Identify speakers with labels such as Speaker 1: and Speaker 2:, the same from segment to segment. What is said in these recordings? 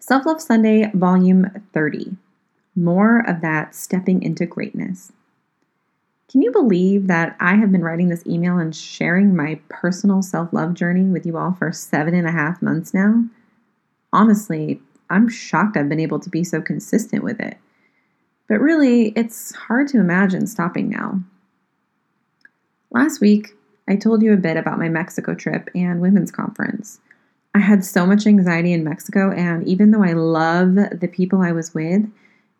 Speaker 1: Self Love Sunday, Volume 30. More of that stepping into greatness. Can you believe that I have been writing this email and sharing my personal self love journey with you all for seven and a half months now? Honestly, I'm shocked I've been able to be so consistent with it. But really, it's hard to imagine stopping now. Last week, I told you a bit about my Mexico trip and women's conference. I had so much anxiety in Mexico, and even though I love the people I was with,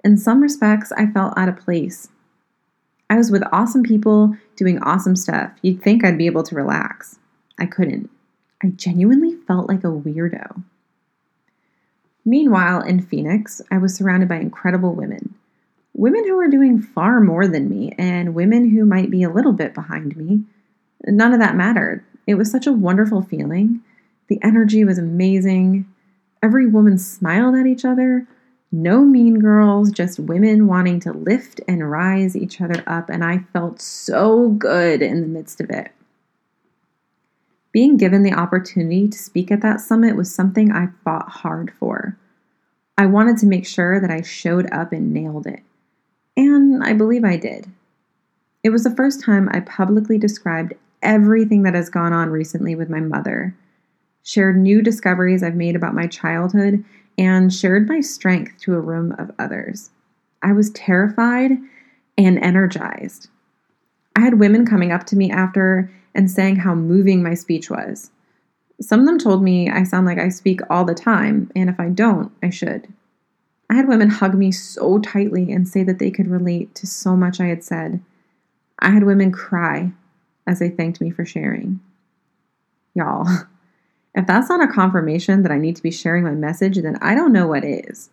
Speaker 1: in some respects, I felt out of place. I was with awesome people doing awesome stuff. You'd think I'd be able to relax. I couldn't. I genuinely felt like a weirdo. Meanwhile, in Phoenix, I was surrounded by incredible women. Women who were doing far more than me, and women who might be a little bit behind me. None of that mattered. It was such a wonderful feeling. The energy was amazing. Every woman smiled at each other. No mean girls, just women wanting to lift and rise each other up, and I felt so good in the midst of it. Being given the opportunity to speak at that summit was something I fought hard for. I wanted to make sure that I showed up and nailed it. And I believe I did. It was the first time I publicly described everything that has gone on recently with my mother, shared new discoveries I've made about my childhood, and shared my strength to a room of others. I was terrified and energized. I had women coming up to me after and saying how moving my speech was. Some of them told me I sound like I speak all the time, and if I don't, I should. I had women hug me so tightly and say that they could relate to so much I had said. I had women cry as they thanked me for sharing. Y'all, if that's not a confirmation that I need to be sharing my message, then I don't know what is.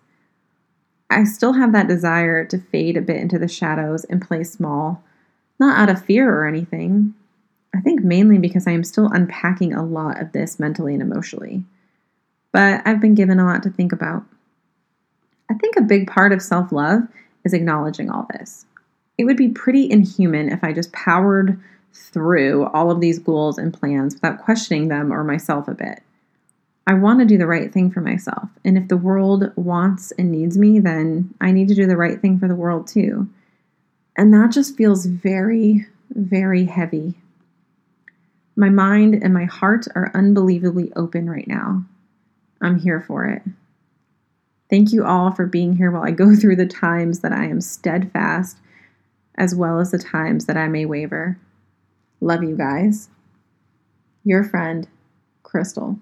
Speaker 1: I still have that desire to fade a bit into the shadows and play small, not out of fear or anything. I think mainly because I am still unpacking a lot of this mentally and emotionally. But I've been given a lot to think about. I think a big part of self love is acknowledging all this. It would be pretty inhuman if I just powered through all of these goals and plans without questioning them or myself a bit. I want to do the right thing for myself. And if the world wants and needs me, then I need to do the right thing for the world too. And that just feels very, very heavy. My mind and my heart are unbelievably open right now. I'm here for it. Thank you all for being here while I go through the times that I am steadfast, as well as the times that I may waver. Love you guys. Your friend, Crystal.